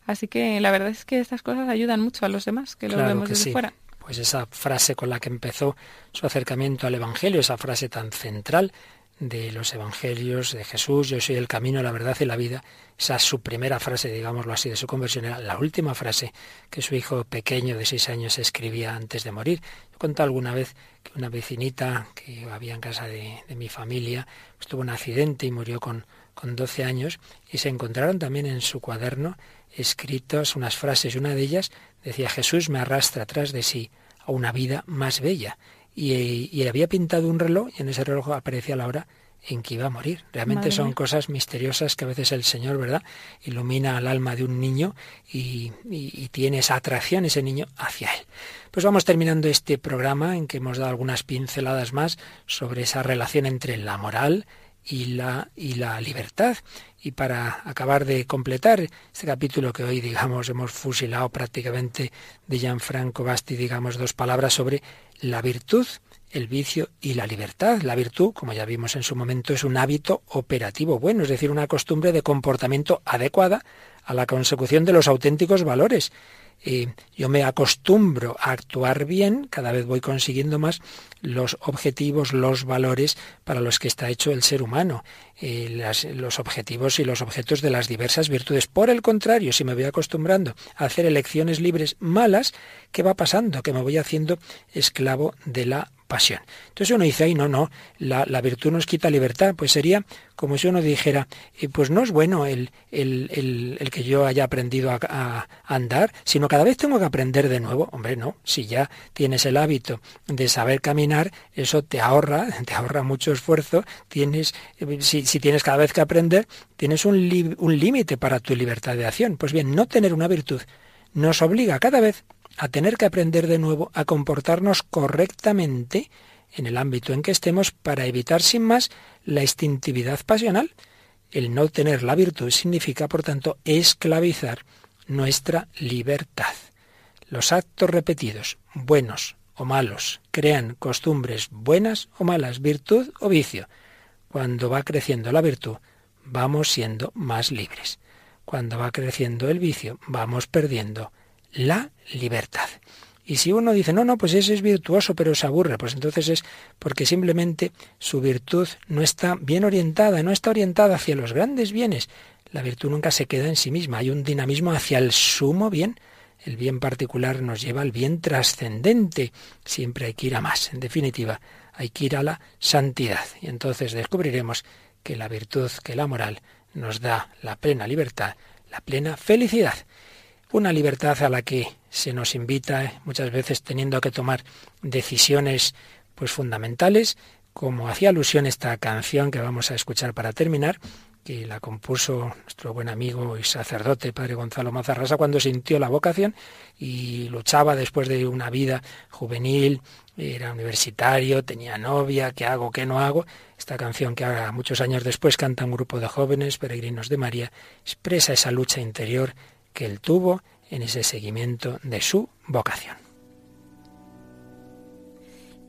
Así que la verdad es que estas cosas ayudan mucho a los demás, que lo vemos desde fuera pues esa frase con la que empezó su acercamiento al Evangelio, esa frase tan central de los Evangelios de Jesús, yo soy el camino, la verdad y la vida, esa es su primera frase, digámoslo así, de su conversión, era la última frase que su hijo pequeño de seis años escribía antes de morir. Yo conté alguna vez que una vecinita que había en casa de, mi familia pues, tuvo un accidente y murió con, con 12 años y se encontraron también en su cuaderno escritas unas frases y una de ellas decía Jesús me arrastra atrás de sí a una vida más bella. Y, y había pintado un reloj y en ese reloj aparecía la hora en que iba a morir. Realmente son cosas misteriosas que a veces el Señor, ¿verdad?, ilumina al alma de un niño y, y, tiene esa atracción ese niño hacia él. Pues vamos terminando este programa en que hemos dado algunas pinceladas más sobre esa relación entre la moral y la, y la libertad. Y para acabar de completar este capítulo que hoy, digamos, hemos fusilado prácticamente de Gianfranco Basti, digamos, dos palabras sobre la virtud, el vicio y la libertad. La virtud, como ya vimos en su momento, es un hábito operativo bueno, es decir, una costumbre de comportamiento adecuada a la consecución de los auténticos valores yo me acostumbro a actuar bien, cada vez voy consiguiendo más los objetivos, los valores para los que está hecho el ser humano, eh, los objetivos y los objetos de las diversas virtudes. Por el contrario, si me voy acostumbrando a hacer elecciones libres malas, ¿qué va pasando? Que me voy haciendo esclavo de la pasión. Entonces uno dice, ay, no, no, la, virtud nos quita libertad. Pues sería como si uno dijera, eh, pues no es bueno el, el, el, que yo haya aprendido a, a, andar, sino cada vez tengo que aprender de nuevo. Hombre, no, si ya tienes el hábito de saber caminar, eso te ahorra, (laughs) te ahorra mucho esfuerzo. Tienes, eh, si, si tienes cada vez que aprender, tienes un, un límite para tu libertad de acción. Pues bien, no tener una virtud nos obliga cada vez a tener que aprender de nuevo a comportarnos correctamente en el ámbito en que estemos para evitar sin más la instintividad pasional. El no tener la virtud significa, por tanto, esclavizar nuestra libertad. Los actos repetidos, buenos o malos, crean costumbres buenas o malas, virtud o vicio. Cuando va creciendo la virtud, vamos siendo más libres. Cuando va creciendo el vicio, vamos perdiendo la libertad. Y si uno dice, no, no, pues ese es virtuoso, pero se aburre, pues entonces es porque simplemente su virtud no está bien orientada, no está orientada hacia los grandes bienes. La virtud nunca se queda en sí misma, hay un dinamismo hacia el sumo bien. El bien particular nos lleva al bien trascendente. Siempre hay que ir a más. En definitiva, hay que ir a la santidad. Y entonces descubriremos que la virtud, que la moral, nos da la plena libertad, la plena felicidad. Una libertad a la que se nos invita eh, muchas veces teniendo que tomar decisiones pues fundamentales, como hacía alusión esta canción que vamos a escuchar para terminar, que la compuso nuestro buen amigo y sacerdote, padre Gonzalo Mazarrasa, cuando sintió la vocación y luchaba después de una vida juvenil, era universitario, tenía novia, ¿qué hago, qué no hago? Esta canción que ahora, muchos años después, canta un grupo de jóvenes peregrinos de María, expresa esa lucha interior que él tuvo en ese seguimiento de su vocación.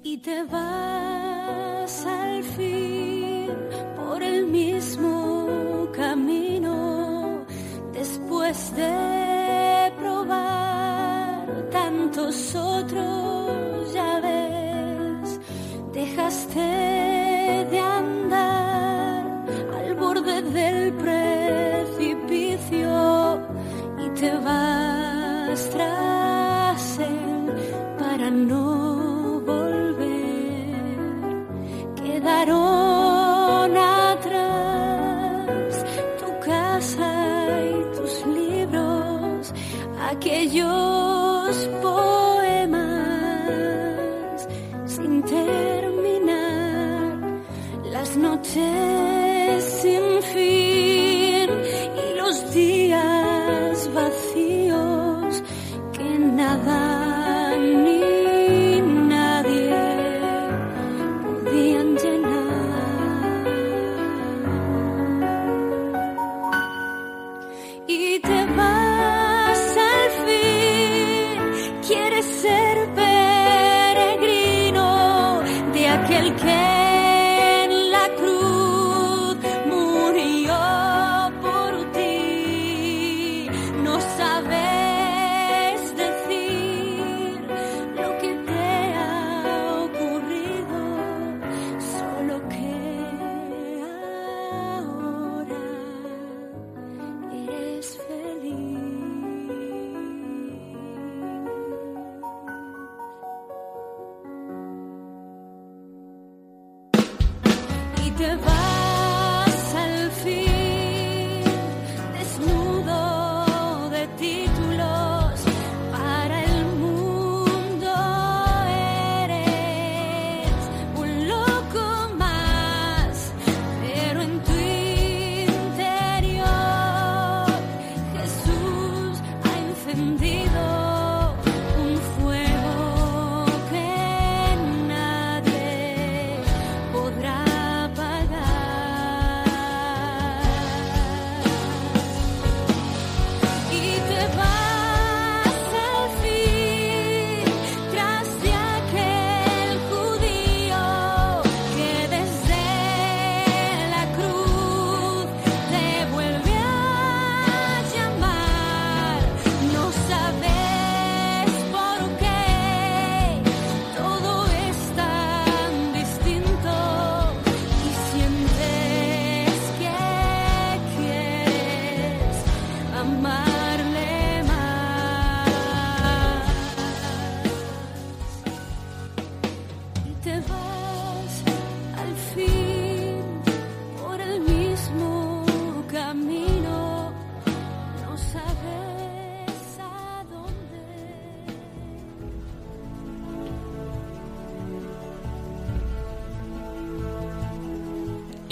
Y te vas al fin por el mismo camino después de probar tantos otros, ya ves, dejaste de andar al borde del y te vas tras él para no volver. Quedaron atrás tu casa y tus libros, aquellos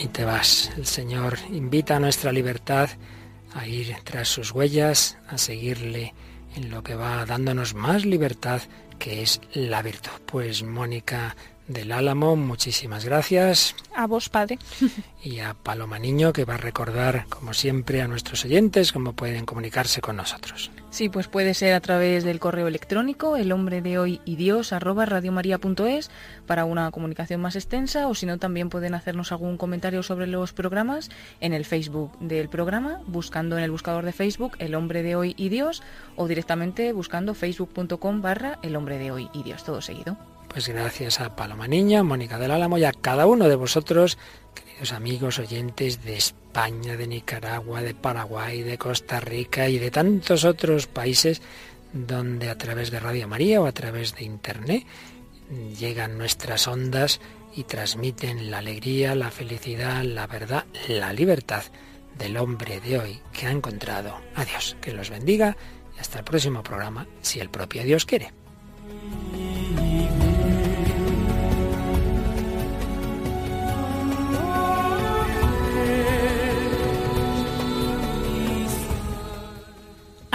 te vas. El Señor invita a nuestra libertad a ir tras sus huellas, a seguirle en lo que va dándonos más libertad, que es la virtud. Pues Mónica del Álamo, muchísimas gracias. A vos, Padre. Y a Paloma Niño, que va a recordar, como siempre, a nuestros oyentes cómo pueden comunicarse con nosotros. Sí, pues puede ser a través del correo electrónico el hombre de hoy y Dios arroba radiomaria.es para una comunicación más extensa o si no también pueden hacernos algún comentario sobre los programas en el Facebook del programa buscando en el buscador de Facebook el hombre de hoy y Dios o directamente buscando facebook.com barra el hombre de hoy y Dios todo seguido. Pues gracias a Paloma Niña, Mónica del Álamo y a cada uno de vosotros, queridos amigos oyentes de España, de Nicaragua, de Paraguay, de Costa Rica y de tantos otros países donde a través de Radio María o a través de Internet llegan nuestras ondas y transmiten la alegría, la felicidad, la verdad, la libertad del hombre de hoy que ha encontrado a Dios. Que los bendiga y hasta el próximo programa, si el propio Dios quiere.